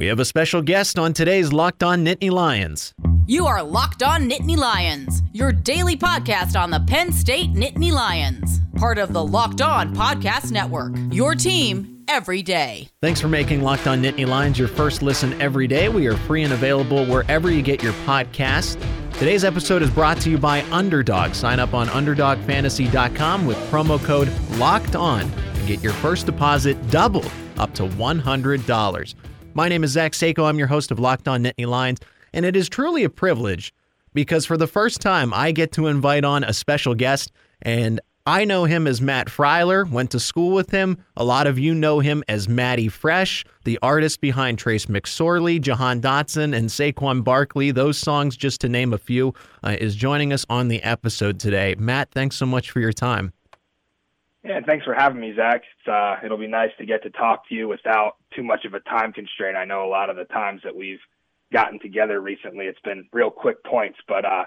We have a special guest on today's Locked On Nittany Lions. You are Locked On Nittany Lions, your daily podcast on the Penn State Nittany Lions, part of the Locked On Podcast Network. Your team every day. Thanks for making Locked On Nittany Lions your first listen every day. We are free and available wherever you get your podcast. Today's episode is brought to you by Underdog. Sign up on UnderdogFantasy.com with promo code Locked On and get your first deposit doubled up to $100. My name is Zach Seiko. I'm your host of Locked On Nittany Lions, and it is truly a privilege because for the first time I get to invite on a special guest, and I know him as Matt Freiler, went to school with him. A lot of you know him as Matty Fresh, the artist behind Trace McSorley, Jahan Dotson, and Saquon Barkley. Those songs, just to name a few, uh, is joining us on the episode today. Matt, thanks so much for your time. Yeah, thanks for having me, Zach. Uh, it'll be nice to get to talk to you without too much of a time constraint. I know a lot of the times that we've gotten together recently, it's been real quick points, but uh,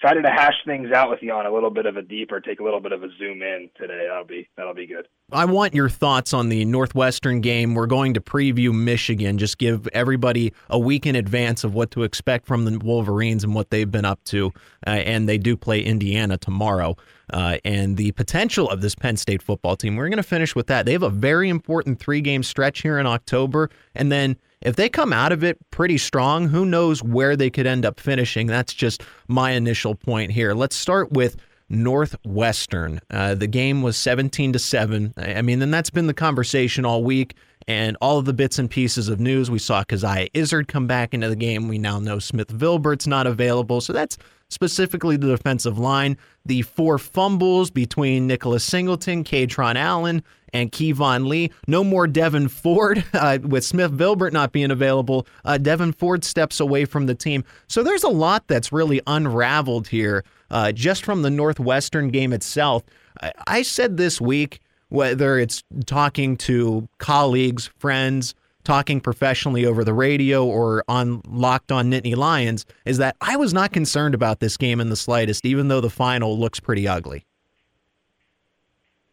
excited to hash things out with you on a little bit of a deeper, take a little bit of a zoom in today. That'll be that'll be good. I want your thoughts on the Northwestern game. We're going to preview Michigan. Just give everybody a week in advance of what to expect from the Wolverines and what they've been up to. Uh, and they do play Indiana tomorrow. Uh, and the potential of this Penn State football team. We're going to finish with that. They have a very important three game stretch here in October. And then if they come out of it pretty strong, who knows where they could end up finishing? That's just my initial point here. Let's start with Northwestern. Uh, the game was 17 to 7. I mean, and that's been the conversation all week. And all of the bits and pieces of news we saw Coziah Izzard come back into the game. We now know Smith Vilbert's not available. So that's specifically the defensive line. The four fumbles between Nicholas Singleton, Kaytron Allen, and Keyvone Lee. No more Devyn Ford uh, with Smith Vilbert not being available. Uh, Devyn Ford steps away from the team. So there's a lot that's really unraveled here uh, just from the Northwestern game itself. I, I said this week whether it's talking to colleagues, friends, talking professionally over the radio or on Locked on Nittany Lions, is that I was not concerned about this game in the slightest, even though the final looks pretty ugly.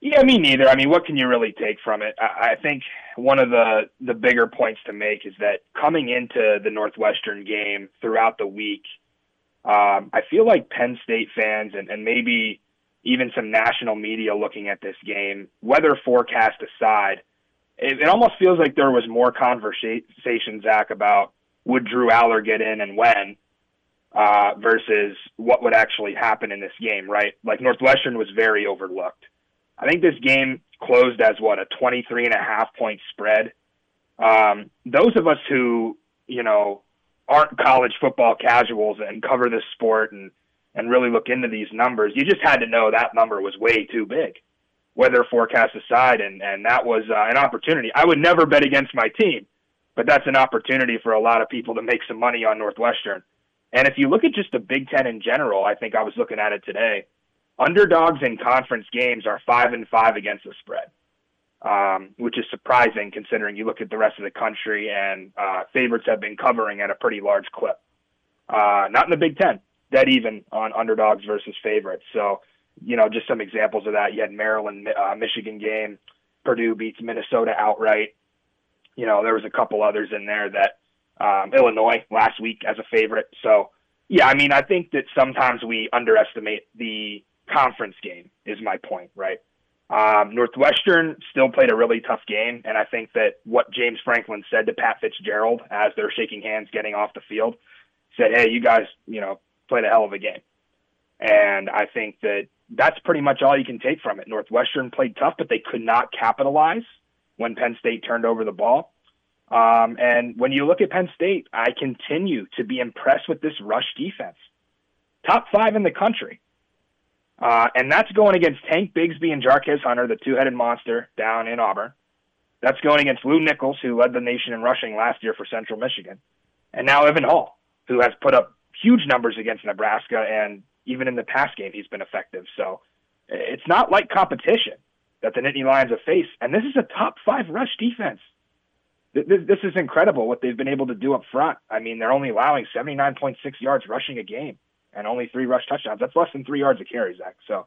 Yeah, me neither. I mean, what can you really take from it? I, I think one of the the bigger points to make is that coming into the Northwestern game throughout the week, um, I feel like Penn State fans and, and maybe even some national media looking at this game, weather forecast aside, it, it almost feels like there was more conversation, Zach, about would Drew Allar get in and when, uh, versus what would actually happen in this game, right? Like Northwestern was very overlooked. I think this game closed as what a 23 and a half point spread. Um, those of us who, you know, aren't college football casuals and cover this sport and and really look into these numbers, you just had to know that number was way too big, weather forecast aside, and and that was uh, an opportunity. I would never bet against my team, but that's an opportunity for a lot of people to make some money on Northwestern. And if you look at just the Big Ten in general, I think I was looking at it today. Underdogs in conference games are five and five against the spread, um, which is surprising considering you look at the rest of the country and uh, favorites have been covering at a pretty large clip. Uh, not in the Big Ten dead even on underdogs versus favorites. So, you know, just some examples of that. You had Maryland, uh, Michigan game. Purdue beats Minnesota outright. You know, there was a couple others in there that um, Illinois last week as a favorite. So, yeah, I mean, I think that sometimes we underestimate the conference game. Is my point, right? Um, Northwestern still played a really tough game, and I think that what James Franklin said to Pat Fitzgerald as they're shaking hands getting off the field said, "Hey, you guys, you know, played a hell of a game. And I think that that's pretty much all you can take from it. Northwestern played tough, but they could not capitalize when Penn State turned over the ball. Um, and when you look at Penn State, I continue to be impressed with this rush defense. Top five in the country. Uh, and that's going against Tank Bigsby and Jarquez Hunter, the two headed monster down in Auburn. That's going against Lew Nichols, who led the nation in rushing last year for Central Michigan. And now Evan Hull, who has put up huge numbers against Nebraska, and even in the past game, he's been effective. So it's not like competition that the Nittany Lions have faced, and this is a top five rush defense. This, is incredible what they've been able to do up front. I mean, they're only allowing 79.6 yards rushing a game and only three rush touchdowns. That's less than three yards a carry, Zach. So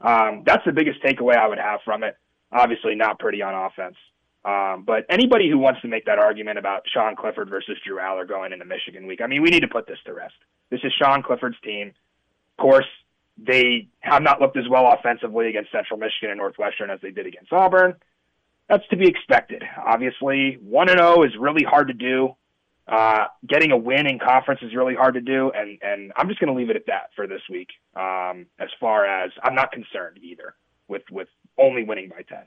um, that's the biggest takeaway I would have from it. Obviously, not pretty on offense. Um, but anybody who wants to make that argument about Sean Clifford versus Drew Allar going into Michigan week, I mean, we need to put this to rest. This is Sean Clifford's team. Course, they have not looked as well offensively against Central Michigan and Northwestern as they did against Auburn. That's to be expected. Obviously, 1 and 0 is really hard to do. Uh, getting a win in conference is really hard to do, and, and I'm just going to leave it at that for this week. Um, as far as I'm not concerned either with, with only winning by 10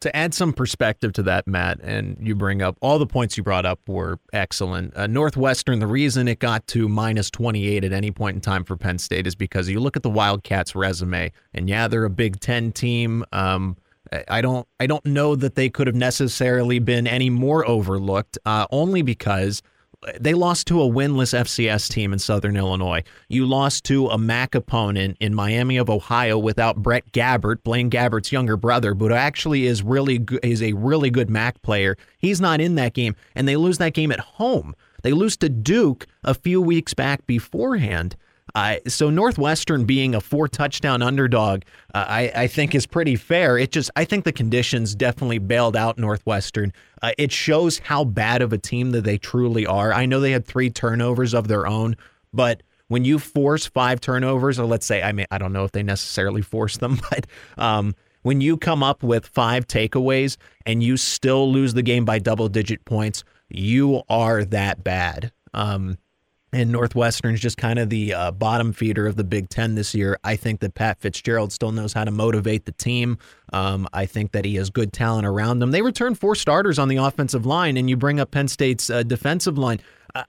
to add some perspective to that, Matt, and you bring up all the points you brought up were excellent. Uh, Northwestern, the reason it got to minus 28 at any point in time for Penn State is because you look at the Wildcats' resume, and yeah, they're a Big Ten team. Um, I don't, I don't know that they could have necessarily been any more overlooked, uh, only because they lost to a winless FCS team in Southern Illinois. You lost to a MAC opponent in Miami of Ohio without Brett Gabbert, Blaine Gabbert's younger brother, but actually is really is a really good MAC player. He's not in that game, and they lose that game at home. They lose to Duke a few weeks back beforehand. So Northwestern being a four touchdown underdog, uh, I, I, think is pretty fair. It just I think the conditions definitely bailed out Northwestern. Uh, it shows how bad of a team that they truly are. I know they had three turnovers of their own, but when you force five turnovers, or let's say I mean I don't know if they necessarily force them, but um, when you come up with five takeaways and you still lose the game by double digit points, you are that bad. Um, and Northwestern's just kind of the uh, bottom feeder of the Big Ten this year. I think that Pat Fitzgerald still knows how to motivate the team. Um, I think that he has good talent around them. They return four starters on the offensive line, and you bring up Penn State's uh, defensive line.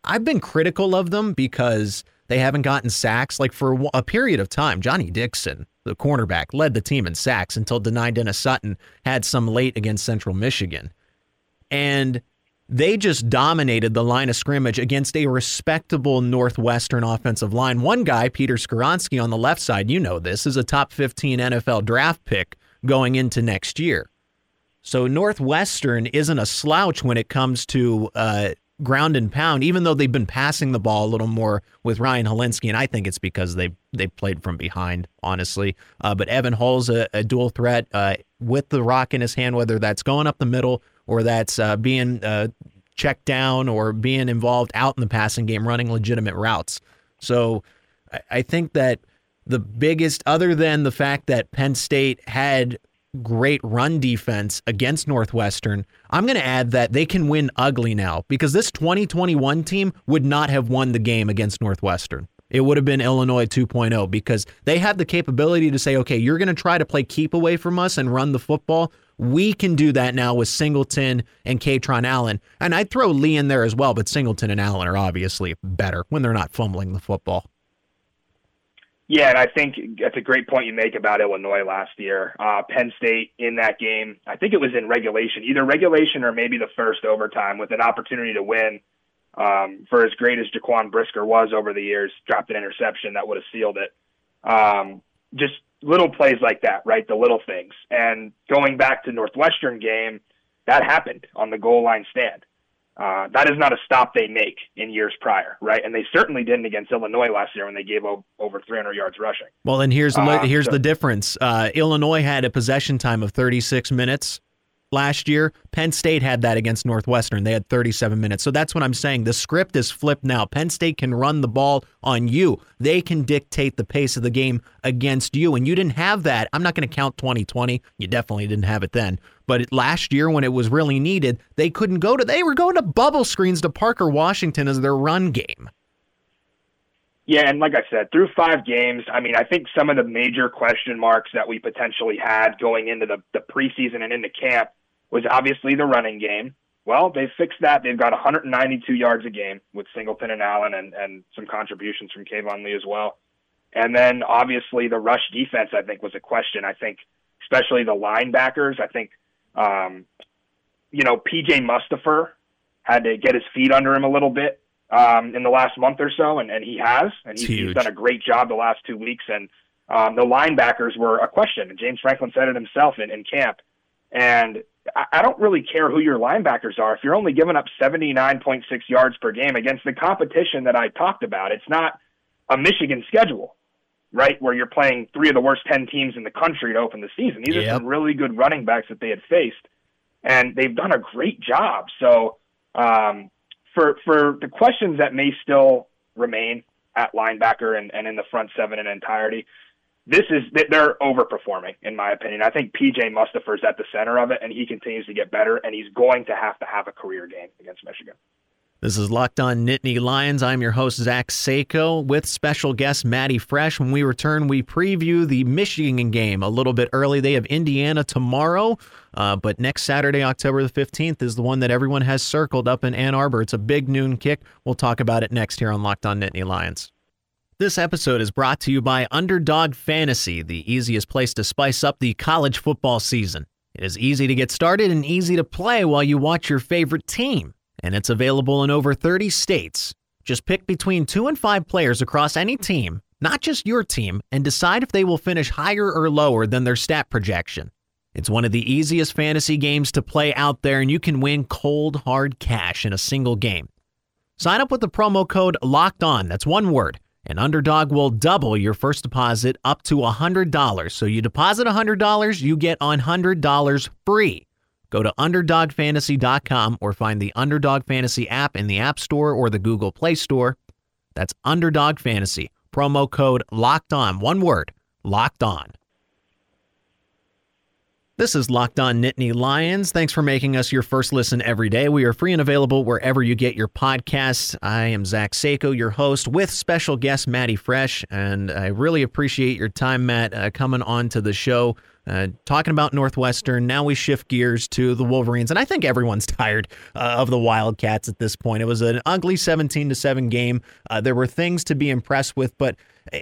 I've been critical of them because they haven't gotten sacks. Like for a period of time, Johnny Dixon, the cornerback, led the team in sacks until Dani Dennis Sutton had some late against Central Michigan. And they just dominated the line of scrimmage against a respectable Northwestern offensive line. One guy, Peter Skoronski on the left side, you know this, is a top 15 NFL draft pick going into next year. So Northwestern isn't a slouch when it comes to uh, ground and pound, even though they've been passing the ball a little more with Ryan Hilinski, and I think it's because they they played from behind, honestly. Uh, but Evan Hull's a, a dual threat uh, with the rock in his hand, whether that's going up the middle or that's uh, being uh, checked down or being involved out in the passing game, running legitimate routes. So I, I think that the biggest, other than the fact that Penn State had great run defense against Northwestern, I'm going to add that they can win ugly now because this 2021 team would not have won the game against Northwestern. It would have been Illinois 2.0 because they had the capability to say, okay, you're going to try to play keep away from us and run the football. We can do that now with Singleton and Kaytron Allen. And I'd throw Lee in there as well, but Singleton and Allen are obviously better when they're not fumbling the football. Yeah, and I think that's a great point you make about Illinois last year. Uh, Penn State in that game, I think it was in regulation, either regulation or maybe the first overtime, with an opportunity to win. Um, for as great as Jaquan Brisker was over the years, dropped an interception that would have sealed it. Um, just little plays like that, right? The little things. And going back to Northwestern game, that happened on the goal line stand. Uh, that is not a stop they make in years prior, right? And they certainly didn't against Illinois last year when they gave o- over 300 yards rushing. Well, and here's the uh, here's so, the difference. Uh, Illinois had a possession time of 36 minutes last year. Penn State had that against Northwestern. They had 37 minutes. So that's what I'm saying. The script is flipped now. Penn State can run the ball on you. They can dictate the pace of the game against you. And you didn't have that. I'm not going to count 2020. You definitely didn't have it then. But last year when it was really needed, they couldn't go to they were going to bubble screens to Parker Washington as their run game. Yeah, and like I said, through five games, I mean, I think some of the major question marks that we potentially had going into the, the preseason and into camp was obviously the running game. Well, they've fixed that. They've got 192 yards a game with Singleton and Allen and, and some contributions from Keyvone Lee as well. And then obviously the rush defense, I think, was a question. I think, especially the linebackers, I think, um, you know, PJ Mustipher had to get his feet under him a little bit um, in the last month or so, and, and he has, and he's, he's, done a great job the last two weeks. And um, the linebackers were a question, and James Franklin said it himself in, in camp. And I, don't really care who your linebackers are. If you're only giving up 79.6 yards per game against the competition that I talked about, it's not a Michigan schedule, right? Where you're playing three of the worst 10 teams in the country to open the season. These yep. are some really good running backs that they had faced. and they've done a great job. So um, for for the questions that may still remain at linebacker and, and in the front seven in entirety, this is they're overperforming in my opinion. I think PJ is at the center of it, and he continues to get better, and he's going to have to have a career game against Michigan. This is Locked On Nittany Lions. I'm your host, Zach Seyko, with special guest Maddie Fresh. When we return, we preview the Michigan game a little bit early. They have Indiana tomorrow, uh, but next Saturday, October the 15th, is the one that everyone has circled up in Ann Arbor. It's a big noon kick. We'll talk about it next here on Locked On Nittany Lions. This episode is brought to you by Underdog Fantasy, the easiest place to spice up the college football season. It is easy to get started and easy to play while you watch your favorite team and it's available in over 30 states. Just pick between two and five players across any team, not just your team, and decide if they will finish higher or lower than their stat projection. It's one of the easiest fantasy games to play out there, and you can win cold, hard cash in a single game. Sign up with the promo code LOCKED ON, that's one word, and Underdog will double your first deposit up to $100. So you deposit $100, you get $100 free. Go to UnderdogFantasy.com or find the Underdog Fantasy app in the App Store or the Google Play Store. That's Underdog Fantasy. Promo code LOCKED ON. One word, LOCKED ON. This is Locked On Nittany Lions. Thanks for making us your first listen every day. We are free and available wherever you get your podcasts. I am Zach Seyko, your host, with special guest Maddie Fresh, and I really appreciate your time, Matt, uh, coming on to the show. Uh, talking about Northwestern, now we shift gears to the Wolverines, and I think everyone's tired uh, of the Wildcats at this point. It was an ugly 17 to seven game. Uh, there were things to be impressed with, but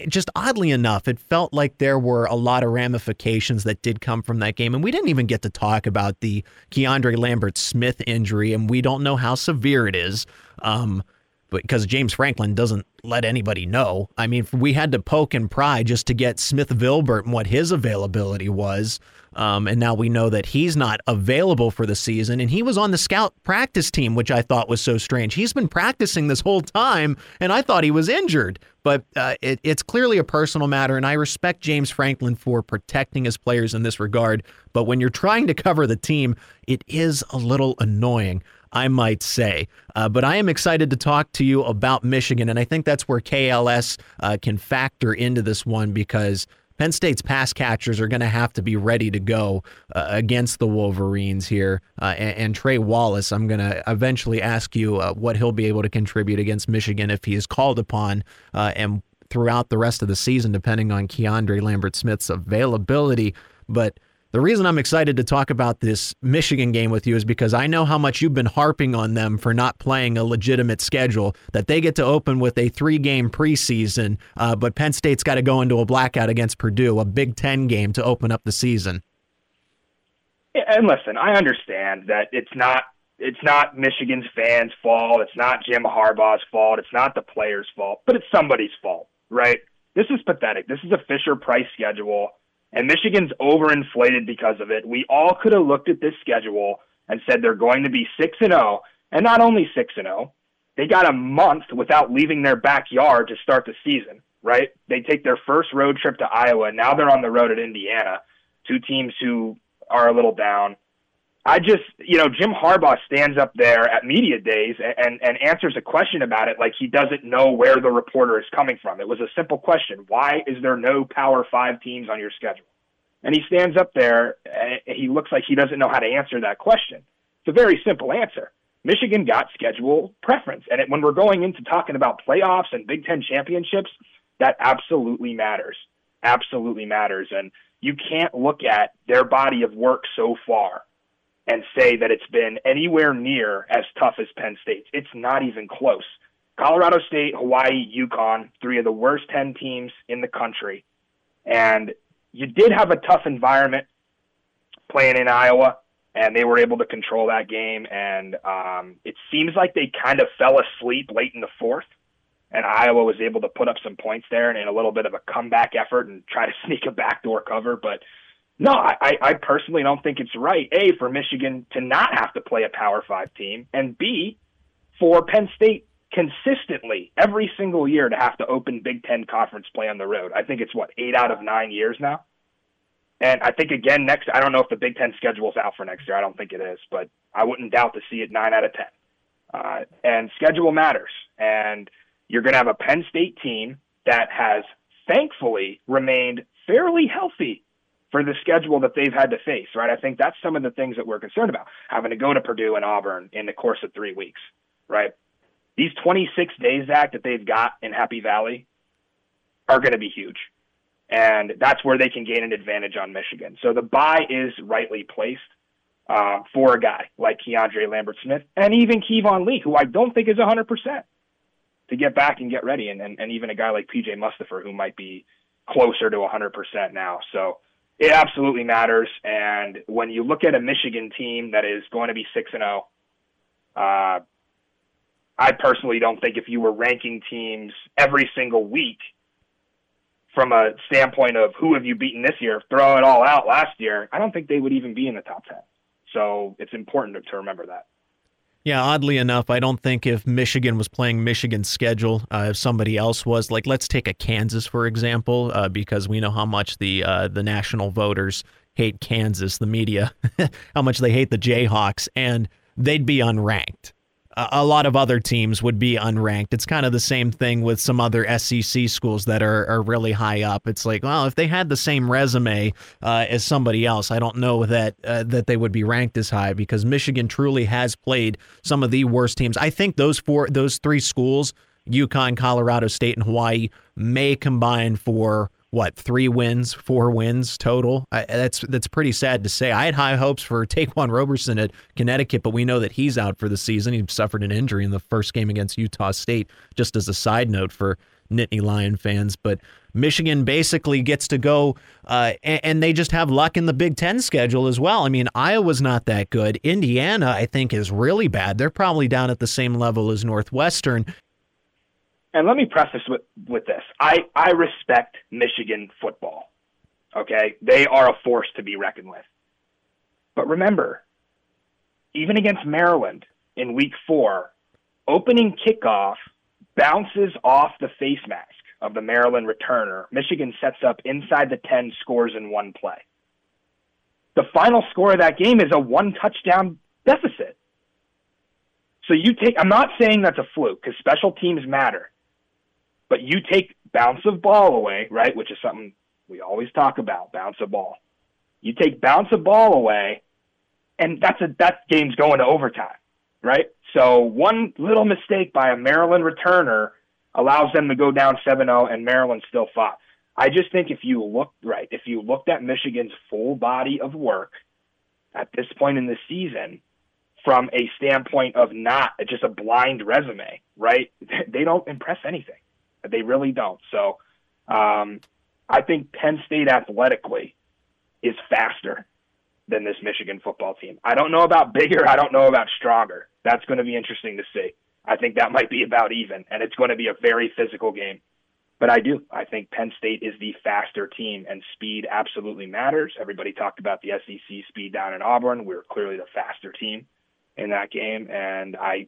just oddly enough, it felt like there were a lot of ramifications that did come from that game, and we didn't even get to talk about the Keandre Lambert Smith injury, and we don't know how severe it is. Um, because James Franklin doesn't let anybody know. I mean, we had to poke and pry just to get Smith Vilbert and what his availability was. Um, and now we know that he's not available for the season. And he was on the scout practice team, which I thought was so strange. He's been practicing this whole time, and I thought he was injured. But uh, it, it's clearly a personal matter, and I respect James Franklin for protecting his players in this regard. But when you're trying to cover the team, it is a little annoying. I might say. Uh, but I am excited to talk to you about Michigan, and I think that's where KLS uh, can factor into this one because Penn State's pass catchers are going to have to be ready to go uh, against the Wolverines here. Uh, and, and, Trey Wallace, I'm going to eventually ask you uh, what he'll be able to contribute against Michigan if he is called upon uh, and throughout the rest of the season, depending on Keandre Lambert Smith's availability. But the reason I'm excited to talk about this Michigan game with you is because I know how much you've been harping on them for not playing a legitimate schedule, that they get to open with a three game preseason, uh, but Penn State's got to go into a blackout against Purdue, a Big Ten game to open up the season. Yeah, and listen, I understand that it's not it's not Michigan's fans' fault. It's not Jim Harbaugh's fault. It's not the players' fault, but it's somebody's fault, right? This is pathetic. This is a Fisher Price schedule and Michigan's overinflated because of it. We all could have looked at this schedule and said they're going to be 6 and 0, and not only 6 and 0, they got a month without leaving their backyard to start the season, right? They take their first road trip to Iowa, now they're on the road at Indiana, two teams who are a little down. I just, you know, Jim Harbaugh stands up there at media days and, and answers a question about it like he doesn't know where the reporter is coming from. It was a simple question. Why is there no Power Five teams on your schedule? And he stands up there. And he looks like he doesn't know how to answer that question. It's a very simple answer. Michigan got schedule preference. And it, when we're going into talking about playoffs and Big Ten championships, that absolutely matters. Absolutely matters. And you can't look at their body of work so far and say that it's been anywhere near as tough as Penn State's. It's not even close. Colorado State, Hawaii, UConn, three of the worst 10 teams in the country. And you did have a tough environment playing in Iowa, and they were able to control that game. And um, it seems like they kind of fell asleep late in the fourth, and Iowa was able to put up some points there and in a little bit of a comeback effort and try to sneak a backdoor cover. But no, I, I personally don't think it's right. A for Michigan to not have to play a Power Five team, and B for Penn State consistently every single year to have to open Big Ten conference play on the road. I think it's what eight out of nine years now. And I think again next, I don't know if the Big Ten schedule is out for next year. I don't think it is, but I wouldn't doubt to see it nine out of ten. Uh, and schedule matters, and you're going to have a Penn State team that has thankfully remained fairly healthy for the schedule that they've had to face. Right? I think that's some of the things that we're concerned about having to go to Purdue and Auburn in the course of three weeks. Right? These 26 days, Zach, that they've got in Happy Valley are going to be huge. And that's where they can gain an advantage on Michigan. So the bye is rightly placed uh, for a guy like Keandre Lambert Smith and even Keyvone Lee, who I don't think is 100% to get back and get ready. And, and, and even a guy like PJ Mustipher, who might be closer to 100% now. So it absolutely matters. And when you look at a Michigan team that is going to be 6 and 0, uh, I personally don't think if you were ranking teams every single week from a standpoint of who have you beaten this year, throw it all out last year, I don't think they would even be in the top 10. So it's important to remember that. Yeah, oddly enough, I don't think if Michigan was playing Michigan's schedule, uh, if somebody else was, like let's take a Kansas for example, uh, because we know how much the uh, the national voters hate Kansas, the media, how much they hate the Jayhawks, and they'd be unranked a lot of other teams would be unranked. It's kind of the same thing with some other SEC schools that are, are really high up. It's like, well, if they had the same resume uh, as somebody else, I don't know that uh, that they would be ranked as high because Michigan truly has played some of the worst teams. I think those four, those three schools, UConn, Colorado State, and Hawaii, may combine for what three wins, four wins total. I, that's that's pretty sad to say. I had high hopes for Ta'Quan Roberson at Connecticut, but we know that he's out for the season. He suffered an injury in the first game against Utah State. Just as a side note for Nittany Lion fans, but Michigan basically gets to go, uh, and, and, they just have luck in the Big Ten schedule as well. I mean, Iowa's not that good. Indiana, I think, is really bad. They're probably down at the same level as Northwestern and let me preface with, with this. I, I respect Michigan football. Okay? They are a force to be reckoned with. But remember, even against Maryland in week four, opening kickoff bounces off the face mask of the Maryland returner. Michigan sets up inside the 10, scores in one play. The final score of that game is a one touchdown deficit. So you take, I'm not saying that's a fluke because special teams matter. But you take bounce of ball away, right, which is something we always talk about, bounce of ball. You take bounce of ball away, and that's a that game's going to overtime, right? So one little mistake by a Maryland returner allows them to go down 7-0 and Maryland still fought. I just think if you look right, if you looked at Michigan's full body of work at this point in the season from a standpoint of not just a blind resume, right? They don't impress anything. They really don't. So um, I think Penn State athletically is faster than this Michigan football team. I don't know about bigger. I don't know about stronger. That's going to be interesting to see. I think that might be about even, and it's going to be a very physical game. But I do. I think Penn State is the faster team, and speed absolutely matters. Everybody talked about the SEC speed down in Auburn. We are clearly the faster team in that game, and I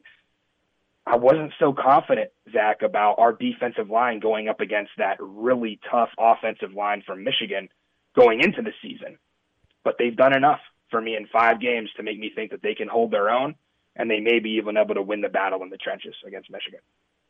I wasn't so confident, Zach, about our defensive line going up against that really tough offensive line from Michigan going into the season. But they've done enough for me in five games to make me think that they can hold their own and they may be even able to win the battle in the trenches against Michigan.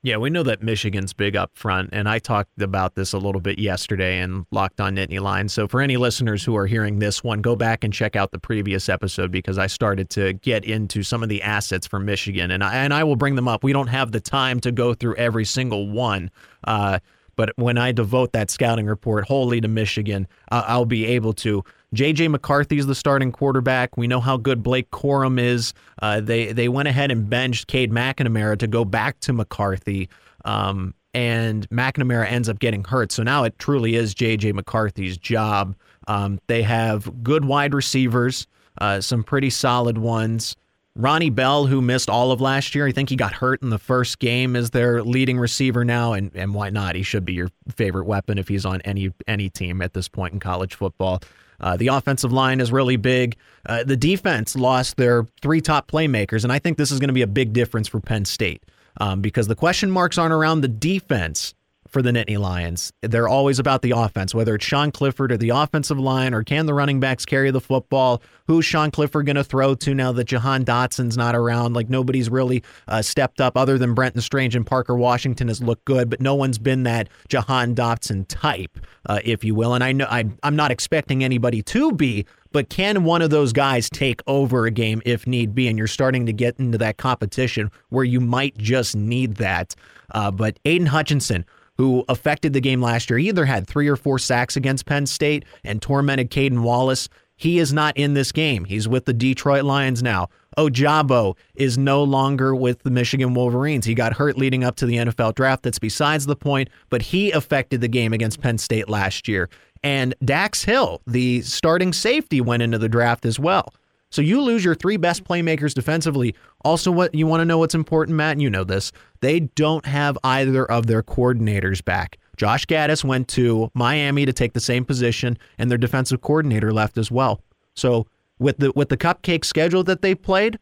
Yeah, we know that Michigan's big up front, and I talked about this a little bit yesterday in Locked On Nittany Line. So for any listeners who are hearing this one, go back and check out the previous episode because I started to get into some of the assets for Michigan, and I, and I will bring them up. We don't have the time to go through every single one. Uh, but when I devote that scouting report wholly to Michigan, uh, I'll be able to. J.J. McCarthy is the starting quarterback. We know how good Blake Corum is. Uh, they they went ahead and benched Cade McNamara to go back to McCarthy, um, and McNamara ends up getting hurt. So now it truly is J.J. McCarthy's job. Um, they have good wide receivers, uh, some pretty solid ones. Ronnie Bell, who missed all of last year, I think he got hurt in the first game, is their leading receiver now, and and why not? He should be your favorite weapon if he's on any any team at this point in college football. Uh, the offensive line is really big. Uh, the defense lost their three top playmakers, and I think this is going to be a big difference for Penn State um, because the question marks aren't around the defense for the Nittany Lions. They're always about the offense, whether it's Sean Clifford or the offensive line, or can the running backs carry the football? Who's Sean Clifford going to throw to now that Jahan Dotson's not around? Like nobody's really uh, stepped up other than Brenton Strange and Parker Washington has looked good, but no one's been that Jahan Dotson type, uh, if you will. And I know I, I'm not expecting anybody to be, but can one of those guys take over a game if need be? And you're starting to get into that competition where you might just need that. Uh, but Aidan Hutchinson, who affected the game last year, He either had three or four sacks against Penn State and tormented Caedan Wallace. He is not in this game. He's with the Detroit Lions now. Ojabo is no longer with the Michigan Wolverines. He got hurt leading up to the NFL draft. That's besides the point, but he affected the game against Penn State last year. And Dax Hill, the starting safety, went into the draft as well. So you lose your three best playmakers defensively. Also, what you want to know what's important, Matt, and you know this. They don't have either of their coordinators back. Josh Gattis went to Miami to take the same position, and their defensive coordinator left as well. So with the with the cupcake schedule that they played,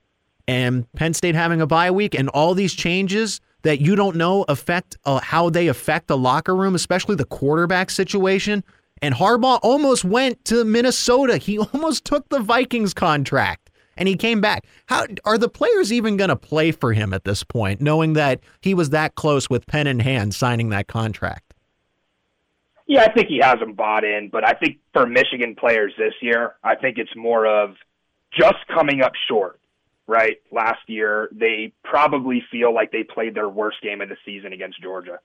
and Penn State having a bye week, and all these changes that you don't know affect uh, how they affect the locker room, especially the quarterback situation. And Harbaugh almost went to Minnesota. He almost took the Vikings contract and he came back. How are the players even going to play for him at this point, knowing that he was that close with pen in hand signing that contract? Yeah, I think he has them bought in, but I think for Michigan players this year, I think it's more of just coming up short. Right, last year they probably feel like they played their worst game of the season against Georgia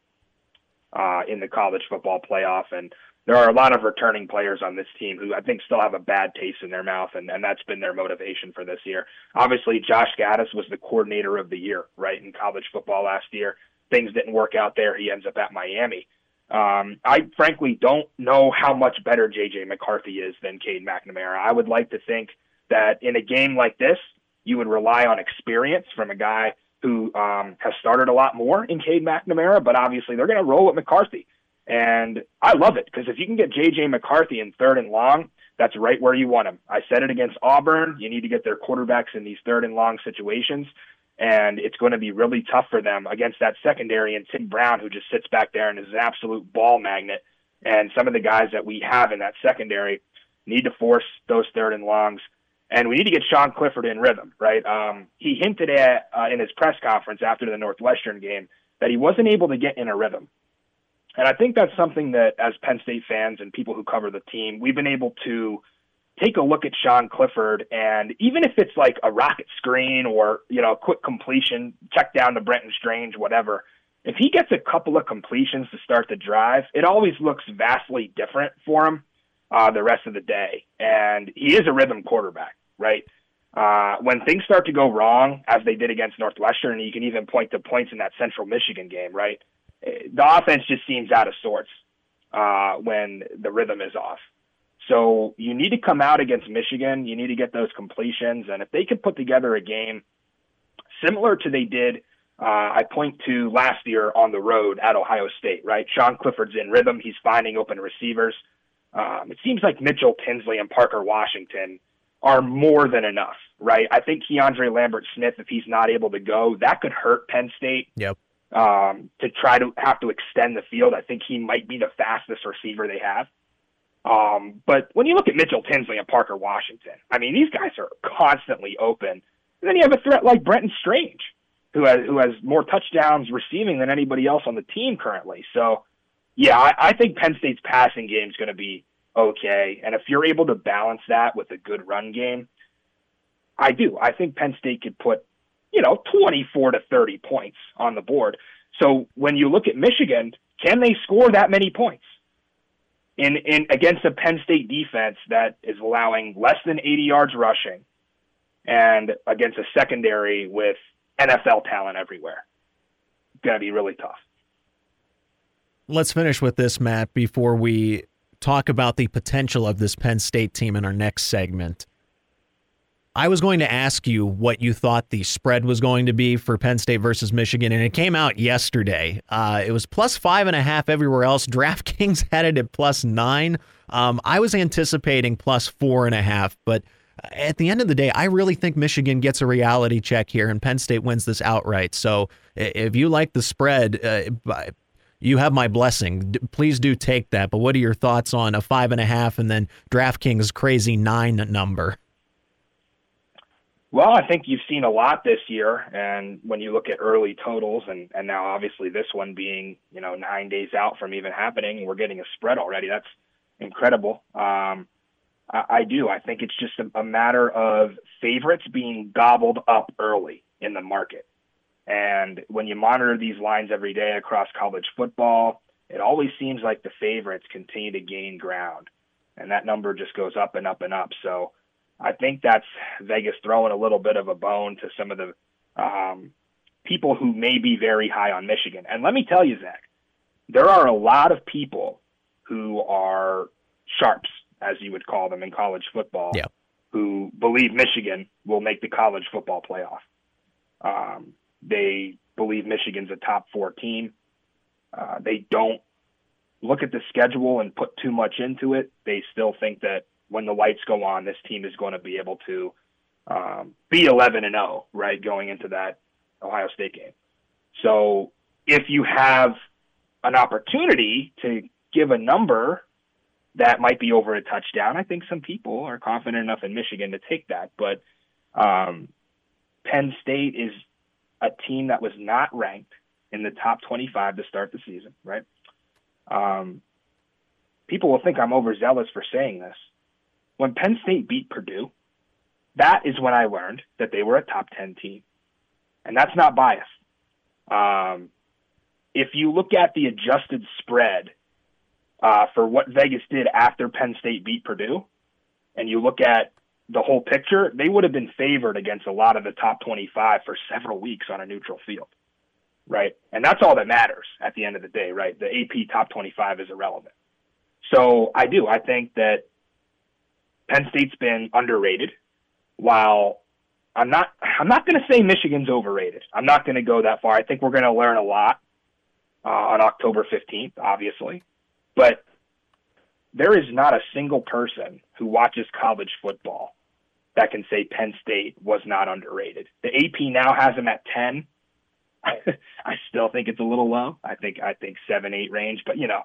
uh, in the college football playoff, and there are a lot of returning players on this team who I think still have a bad taste in their mouth, and, and that's been their motivation for this year. Obviously, Josh Gattis was the coordinator of the year, right, in college football last year. Things didn't work out there. He ends up at Miami. Um, I frankly don't know how much better J.J. McCarthy is than Cade McNamara. I would like to think that in a game like this, you would rely on experience from a guy who um, has started a lot more in Cade McNamara, but obviously they're going to roll with McCarthy. And I love it because if you can get J.J. McCarthy in third and long, that's right where you want him. I said it against Auburn. You need to get their quarterbacks in these third and long situations. And it's going to be really tough for them against that secondary and Tim Brown, who just sits back there and is an absolute ball magnet. And some of the guys that we have in that secondary need to force those third and longs. And we need to get Sean Clifford in rhythm, right? Um, he hinted at uh, in his press conference after the Northwestern game that he wasn't able to get in a rhythm. And I think that's something that, as Penn State fans and people who cover the team, we've been able to take a look at Sean Clifford, and even if it's like a rocket screen or you know a quick completion, check down to Brenton Strange, whatever. If he gets a couple of completions to start the drive, it always looks vastly different for him uh, the rest of the day. And he is a rhythm quarterback, right? Uh, when things start to go wrong, as they did against Northwestern, and you can even point to points in that Central Michigan game, right? The offense just seems out of sorts uh, when the rhythm is off. So you need to come out against Michigan. You need to get those completions, and if they can put together a game similar to they did, uh, I point to last year on the road at Ohio State. Right, Sean Clifford's in rhythm. He's finding open receivers. Um, it seems like Mitchell Tinsley and Parker Washington are more than enough, right? I think Keandre Lambert Smith, if he's not able to go, that could hurt Penn State. Yep um, to try to have to extend the field. I think he might be the fastest receiver they have. Um, but when you look at Mitchell Tinsley and Parker Washington, I mean, these guys are constantly open. And then you have a threat like Brenton Strange, who has who has more touchdowns receiving than anybody else on the team currently. So, yeah, I, I think Penn State's passing game is going to be okay. And if you're able to balance that with a good run game, I do. I think Penn State could put you know, 24 to 30 points on the board. So when you look at Michigan, can they score that many points? In, in against a Penn State defense that is allowing less than 80 yards rushing and against a secondary with NFL talent everywhere. It's Going to be really tough. Let's finish with this, Matt, before we talk about the potential of this Penn State team in our next segment. I was going to ask you what you thought the spread was going to be for Penn State versus Michigan, and it came out yesterday. Uh, it was plus five and a half everywhere else. DraftKings had it at plus nine. Um, I was anticipating plus four and a half, but at the end of the day, I really think Michigan gets a reality check here, and Penn State wins this outright. So if you like the spread, uh, you have my blessing. Please do take that. But what are your thoughts on a five and a half and then DraftKings crazy nine number? Well, I think you've seen a lot this year, and when you look at early totals, and and now obviously this one being you know nine days out from even happening, we're getting a spread already. That's incredible. Um, I, I do. I think it's just a, a matter of favorites being gobbled up early in the market. And when you monitor these lines every day across college football, it always seems like the favorites continue to gain ground, and that number just goes up and up and up. So I think that's Vegas throwing a little bit of a bone to some of the um, people who may be very high on Michigan. And let me tell you, Zach, there are a lot of people who are sharps, as you would call them in college football, yeah. who believe Michigan will make the college football playoff. Um, they believe Michigan's a top four team. Uh, they don't look at the schedule and put too much into it. They still think that when the lights go on, this team is going to be able to um, be 11 and 0, right, going into that Ohio State game. So if you have an opportunity to give a number that might be over a touchdown, I think some people are confident enough in Michigan to take that. But um, Penn State is a team that was not ranked in the top 25 to start the season, right? Um, people will think I'm overzealous for saying this, when Penn State beat Purdue, that is when I learned that they were a top 10 team. And that's not biased. Um, if you look at the adjusted spread uh, for what Vegas did after Penn State beat Purdue, and you look at the whole picture, they would have been favored against a lot of the top 25 for several weeks on a neutral field, right? And that's all that matters at the end of the day, right? The AP top 25 is irrelevant. So I do. I think that Penn State's been underrated. While I'm not, I'm not going to say Michigan's overrated. I'm not going to go that far. I think we're going to learn a lot uh, on October 15th, obviously, but there is not a single person who watches college football that can say Penn State was not underrated. The AP now has them at 10. I still think it's a little low. I think I think seven, eight range, but you know,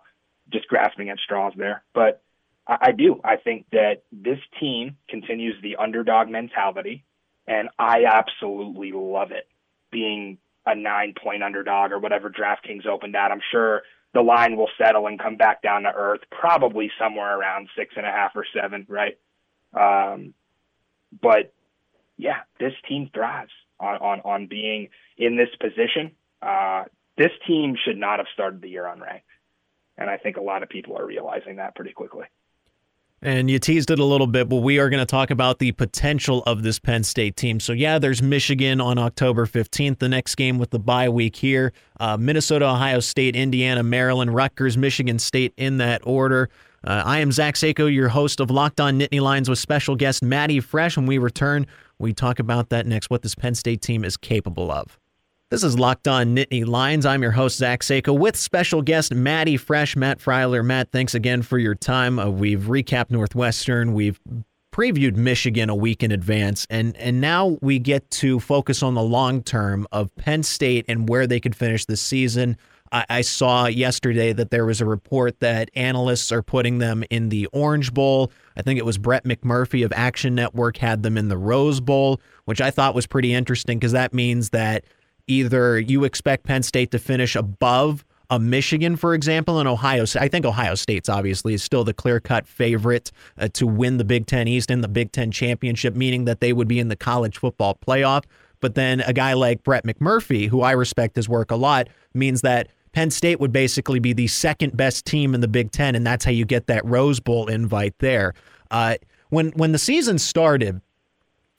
just grasping at straws there. But I, I do. I think that this team continues the underdog mentality, and I absolutely love it. Being a nine point underdog or whatever DraftKings opened at, I'm sure the line will settle and come back down to earth, probably somewhere around six and a half or seven, right? Um, but yeah, this team thrives on, on, on being in this position. Uh, this team should not have started the year unranked. And I think a lot of people are realizing that pretty quickly. And you teased it a little bit, but we are going to talk about the potential of this Penn State team. So, yeah, there's Michigan on October 15th, the next game with the bye week here. Uh, Minnesota, Ohio State, Indiana, Maryland, Rutgers, Michigan State in that order. Uh, I am Zach Seiko, your host of Locked On Nittany Lions with special guest Maddie Fresh. When we return, we talk about that next, what this Penn State team is capable of. This is Locked On Nittany Lions. I'm your host, Zach Seiko, with special guest Maddie Fresh, Matt Freiler. Matt, thanks again for your time. Uh, we've recapped Northwestern. We've previewed Michigan a week in advance, and and now we get to focus on the long term of Penn State and where they could finish the season. I, I saw yesterday that there was a report that analysts are putting them in the Orange Bowl. I think it was Brett McMurphy of Action Network had them in the Rose Bowl, which I thought was pretty interesting because that means that either you expect Penn State to finish above a Michigan, for example, and Ohio. I think Ohio State's obviously is still the clear cut favorite uh, to win the Big Ten East and the Big Ten championship, meaning that they would be in the college football playoff. But then a guy like Brett McMurphy, who I respect his work a lot, means that Penn State would basically be the second best team in the Big Ten, and that's how you get that Rose Bowl invite there. Uh, when when the season started,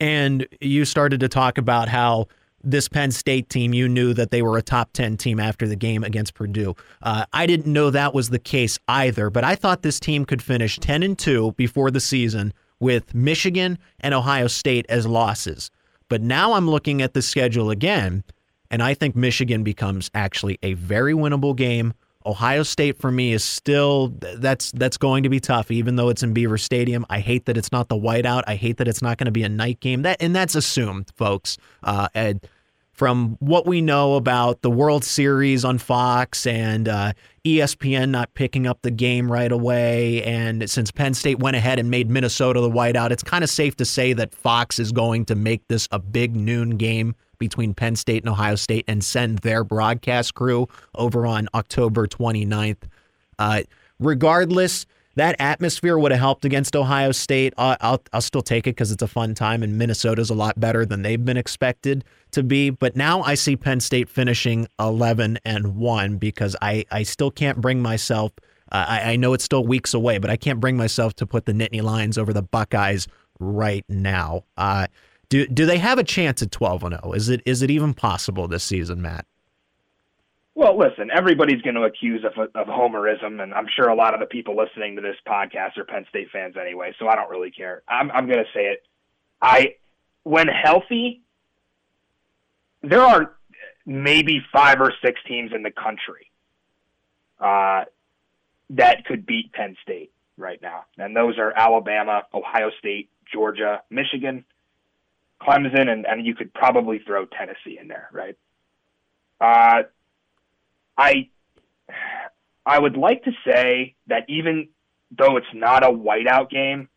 and you started to talk about how this Penn State team, you knew that they were a top 10 team after the game against Purdue. Uh, I didn't know that was the case either, but I thought this team could finish 10 and 2 before the season with Michigan and Ohio State as losses. But now I'm looking at the schedule again, and I think Michigan becomes actually a very winnable game. Ohio State for me is still that's that's going to be tough, even though it's in Beaver Stadium. I hate that it's not the whiteout. I hate that it's not going to be a night game. That and that's assumed, folks. Uh, and from what we know about the World Series on Fox and uh, ESPN not picking up the game right away, and since Penn State went ahead and made Minnesota the whiteout, it's kind of safe to say that Fox is going to make this a big noon game between Penn State and Ohio State and send their broadcast crew over on October 29th. Uh, regardless, that atmosphere would have helped against Ohio State. I'll, I'll, I'll still take it because it's a fun time, and Minnesota's a lot better than they've been expected to be. But now I see Penn State finishing 11 and 1 because I, I still can't bring myself. Uh, I, I know it's still weeks away, but I can't bring myself to put the Nittany Lions over the Buckeyes right now. Uh, do do they have a chance at 12 and 0? Is it is it even possible this season, Matt? Well, listen, everybody's going to accuse of, of homerism, and I'm sure a lot of the people listening to this podcast are Penn State fans anyway, so I don't really care. I'm, I'm going to say it. I, when healthy, there are maybe five or six teams in the country uh, that could beat Penn State right now, and those are Alabama, Ohio State, Georgia, Michigan, Clemson, and, and you could probably throw Tennessee in there, right? Uh, I I would like to say that even though it's not a whiteout game,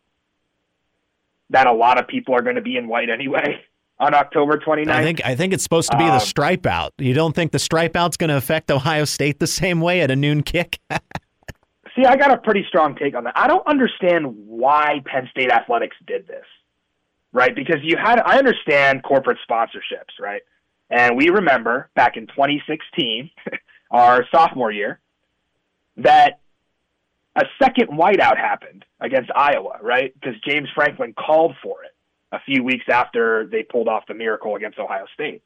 that a lot of people are going to be in white anyway on October 29th. I think I think it's supposed to be um, the stripe out. You don't think the stripe out's going to affect Ohio State the same way at a noon kick? See, I got a pretty strong take on that. I don't understand why Penn State athletics did this. Right? Because you had I understand corporate sponsorships, right? And we remember back in 2016 our sophomore year, that a second whiteout happened against Iowa, right? Because James Franklin called for it a few weeks after they pulled off the miracle against Ohio State.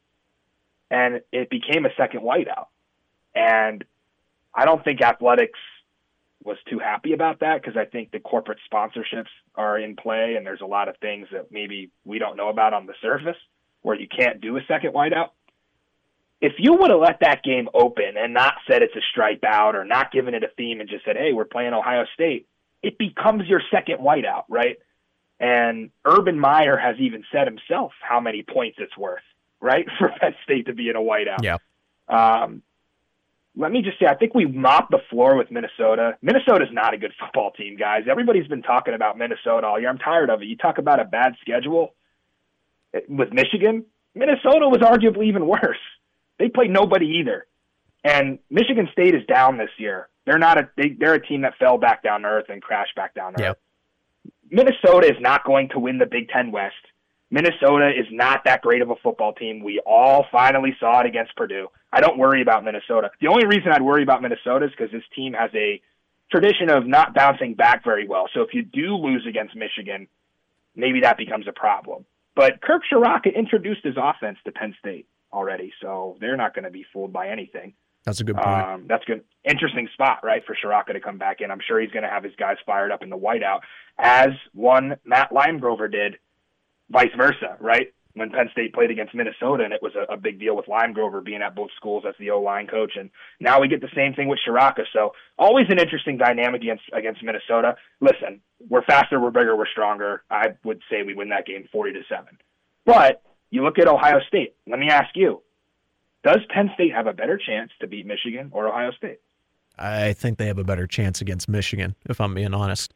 And it became a second whiteout. And I don't think athletics was too happy about that because I think the corporate sponsorships are in play and there's a lot of things that maybe we don't know about on the surface where you can't do a second whiteout if you would have let that game open and not said it's a stripe out or not given it a theme and just said, hey, we're playing Ohio State, it becomes your second whiteout, right? And Urban Meyer has even said himself how many points it's worth, right, for Penn State to be in a whiteout. Yeah. Um, let me just say, I think we mopped the floor with Minnesota. Minnesota's not a good football team, guys. Everybody's been talking about Minnesota all year. I'm tired of it. You talk about a bad schedule with Michigan. Minnesota was arguably even worse. They play nobody either. And Michigan State is down this year. They're not a they, they're a team that fell back down to earth and crashed back down to yep. earth. Minnesota is not going to win the Big Ten West. Minnesota is not that great of a football team. We all finally saw it against Purdue. I don't worry about Minnesota. The only reason I'd worry about Minnesota is because this team has a tradition of not bouncing back very well. So if you do lose against Michigan, maybe that becomes a problem. But Kirk Ciarrocca introduced his offense to Penn State already, so they're not going to be fooled by anything. That's a good point. Um, that's good. Interesting spot, right, for Ciarrocca to come back in. I'm sure he's going to have his guys fired up in the whiteout, as one Matt Limegrover did, vice versa, right? When Penn State played against Minnesota, and it was a, a big deal with Limegrover being at both schools as the O line coach, and now we get the same thing with Ciarrocca. So always an interesting dynamic against against Minnesota. Listen, we're faster, we're bigger, we're stronger. I would say we win that game forty to seven, but you look at Ohio State. Let me ask you: Does Penn State have a better chance to beat Michigan or Ohio State? I think they have a better chance against Michigan, if I'm being honest.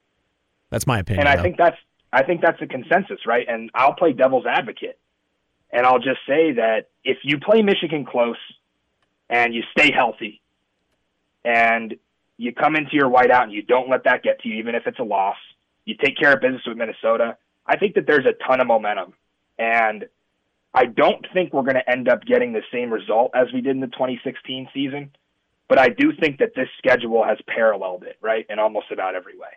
That's my opinion. And I though. think that's I think that's a consensus, right? And I'll play devil's advocate. And I'll just say that if you play Michigan close and you stay healthy and you come into your whiteout and you don't let that get to you, even if it's a loss, you take care of business with Minnesota, I think that there's a ton of momentum. And I don't think we're going to end up getting the same result as we did in the 2016 season, but I do think that this schedule has paralleled it, right, in almost about every way.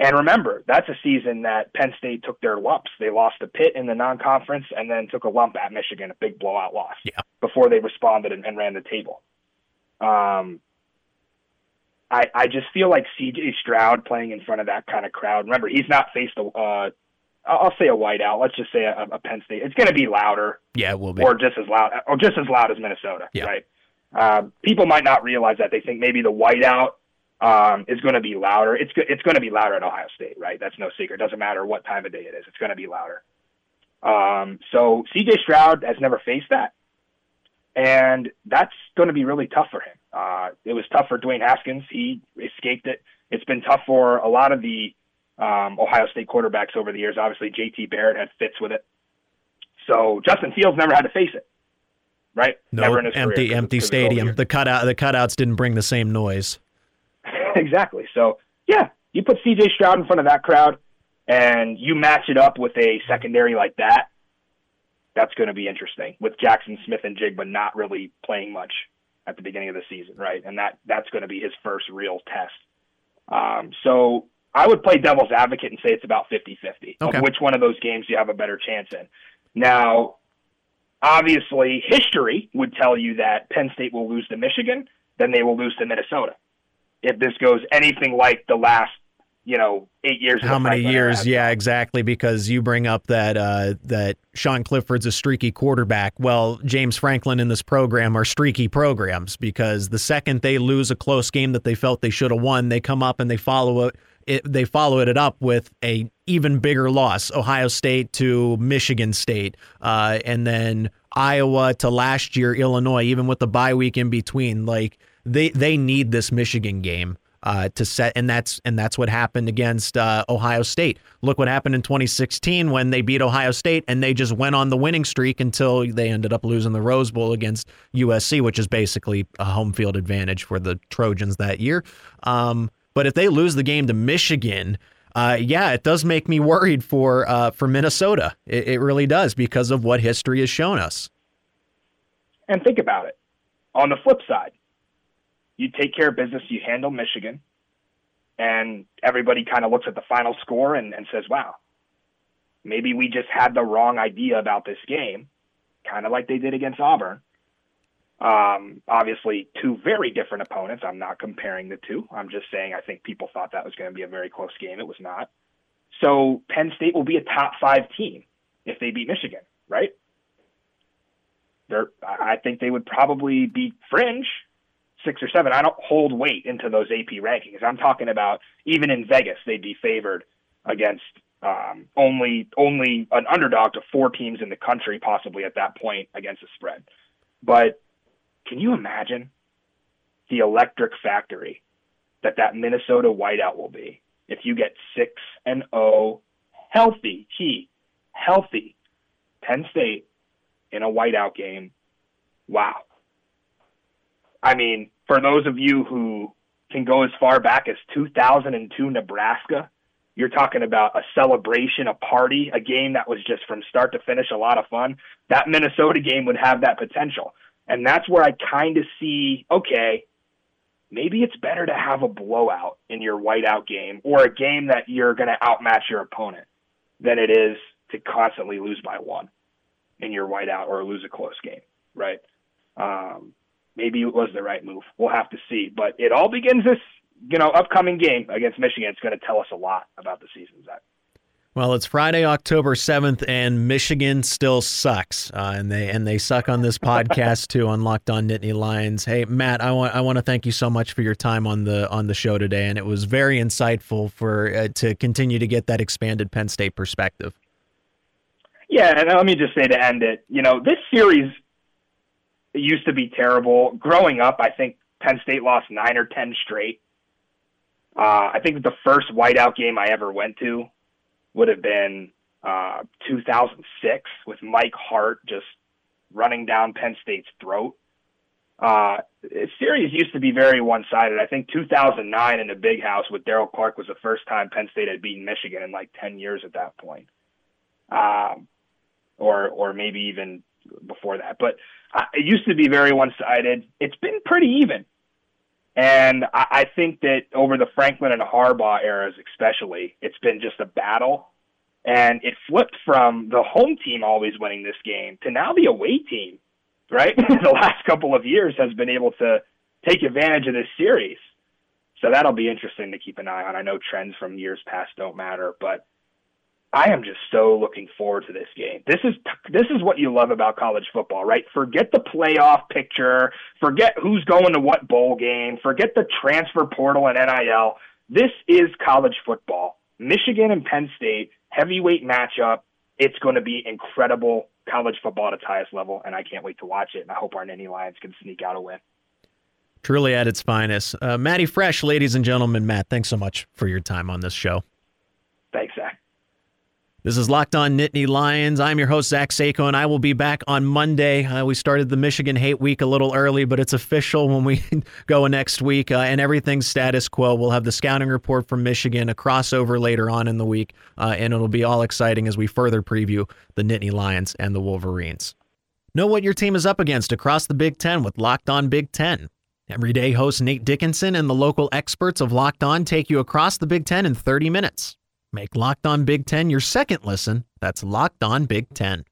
And remember, that's a season that Penn State took their lumps. They lost to Pitt in the non-conference and then took a lump at Michigan, a big blowout loss, yeah. before they responded and, and ran the table. Um, I I just feel like C.J. Stroud playing in front of that kind of crowd. Remember, he's not faced a uh, I'll say a whiteout. Let's just say a, a Penn State. It's going to be louder. Yeah, it will be. Or just as loud, or just as loud as Minnesota. Yeah. Right. Um, people might not realize that. They think maybe the whiteout um, is going to be louder. It's it's going to be louder at Ohio State, right? That's no secret. It doesn't matter what time of day it is. It's going to be louder. Um, so C.J. Stroud has never faced that, and that's going to be really tough for him. Uh, it was tough for Dwayne Haskins. He escaped it. It's been tough for a lot of the um, Ohio State quarterbacks over the years. Obviously, J.T. Barrett had fits with it. So Justin Fields never had to face it, right? No, never in his empty, empty stadium. The cutout, the cutouts didn't bring the same noise. Exactly. So yeah, you put C.J. Stroud in front of that crowd, and you match it up with a secondary like that. That's going to be interesting with Jackson Smith-Njigba not really playing much at the beginning of the season, right? And that that's going to be his first real test. Um, so I would play devil's advocate and say it's about 50-50 okay. of which one of those games you have a better chance in. Now, obviously, history would tell you that Penn State will lose to Michigan, then they will lose to Minnesota. If this goes anything like the last you know eight years. How many years? Yeah, exactly. Because you bring up that uh, that Sean Clifford's a streaky quarterback. Well, James Franklin in this program are streaky programs because the second they lose a close game that they felt they should have won, they come up and they follow it. It, they follow it up with a even bigger loss, Ohio State to Michigan State, uh, and then Iowa to last year Illinois, even with the bye week in between. Like they they need this Michigan game uh, to set, and that's and that's what happened against uh, Ohio State. Look what happened in 2016 when they beat Ohio State, and they just went on the winning streak until they ended up losing the Rose Bowl against USC, which is basically a home field advantage for the Trojans that year. Um, but if they lose the game to Michigan, uh, yeah, it does make me worried for uh, for Minnesota. It, it really does because of what history has shown us. And think about it. On the flip side, you take care of business, you handle Michigan, and everybody kind of looks at the final score and, and says, wow, maybe we just had the wrong idea about this game, kind of like they did against Auburn. Um, obviously, two very different opponents. I'm not comparing the two. I'm just saying I think people thought that was going to be a very close game. It was not. So Penn State will be a top five team if they beat Michigan, right? They're, I think they would probably be fringe six or seven. I don't hold weight into those AP rankings. I'm talking about even in Vegas, they'd be favored against um, only only an underdog to four teams in the country, possibly at that point against the spread. But can you imagine the electric factory that that Minnesota whiteout will be if you get six and O oh, healthy, key, healthy Penn State in a whiteout game? Wow. I mean, for those of you who can go as far back as 2002 Nebraska, you're talking about a celebration, a party, a game that was just from start to finish a lot of fun. That Minnesota game would have that potential. And that's where I kind of see okay, maybe it's better to have a blowout in your whiteout game or a game that you're going to outmatch your opponent than it is to constantly lose by one in your whiteout or lose a close game, right? Um, maybe it was the right move. We'll have to see. But it all begins this, you know, upcoming game against Michigan. It's going to tell us a lot about the season, Zach. Well, it's Friday, October seventh, and Michigan still sucks, uh, and they and they suck on this podcast too on Locked On Nittany Lions. Hey, Matt, I want I want to thank you so much for your time on the on the show today, and it was very insightful for uh, to continue to get that expanded Penn State perspective. Yeah, and let me just say to end it, you know, this series it used to be terrible. Growing up, I think Penn State lost nine or ten straight. Uh, I think the first whiteout game I ever went to would have been uh, 2006 with Mike Hart just running down Penn State's throat. Uh, series used to be very one-sided. I think 2009 in the Big House with Daryll Clark was the first time Penn State had beaten Michigan in like 10 years at that point, um, or or maybe even before that. But it used to be very one sided. It's been pretty even. And I, I think that over the Franklin and Harbaugh eras, especially, it's been just a battle. And it flipped from the home team always winning this game to now the away team, right? the last couple of years has been able to take advantage of this series. So that'll be interesting to keep an eye on. I know trends from years past don't matter, but I am just so looking forward to this game. This is this is what you love about college football, right? Forget the playoff picture, forget who's going to what bowl game, forget the transfer portal and NIL. This is college football. Michigan and Penn State heavyweight matchup. it's going to be incredible college football at its highest level, and I can't wait to watch it. And I hope our Nittany Lions can sneak out a win. Truly at its finest. Uh, Matty Fresh, ladies and gentlemen, Matt, thanks so much for your time on this show. Thanks, Zach. This is Locked On Nittany Lions. I'm your host, Zach Sako, and I will be back on Monday. Uh, we started the Michigan Hate Week a little early, but it's official when we go next week, uh, and everything's status quo. We'll have the scouting report from Michigan, a crossover later on in the week, uh, and it'll be all exciting as we further preview the Nittany Lions and the Wolverines. Know what your team is up against across the Big Ten with Locked On Big Ten. Everyday host Nate Dickinson and the local experts of Locked On take you across the Big Ten in 30 minutes. Make Locked On Big Ten your second listen. That's Locked On Big Ten.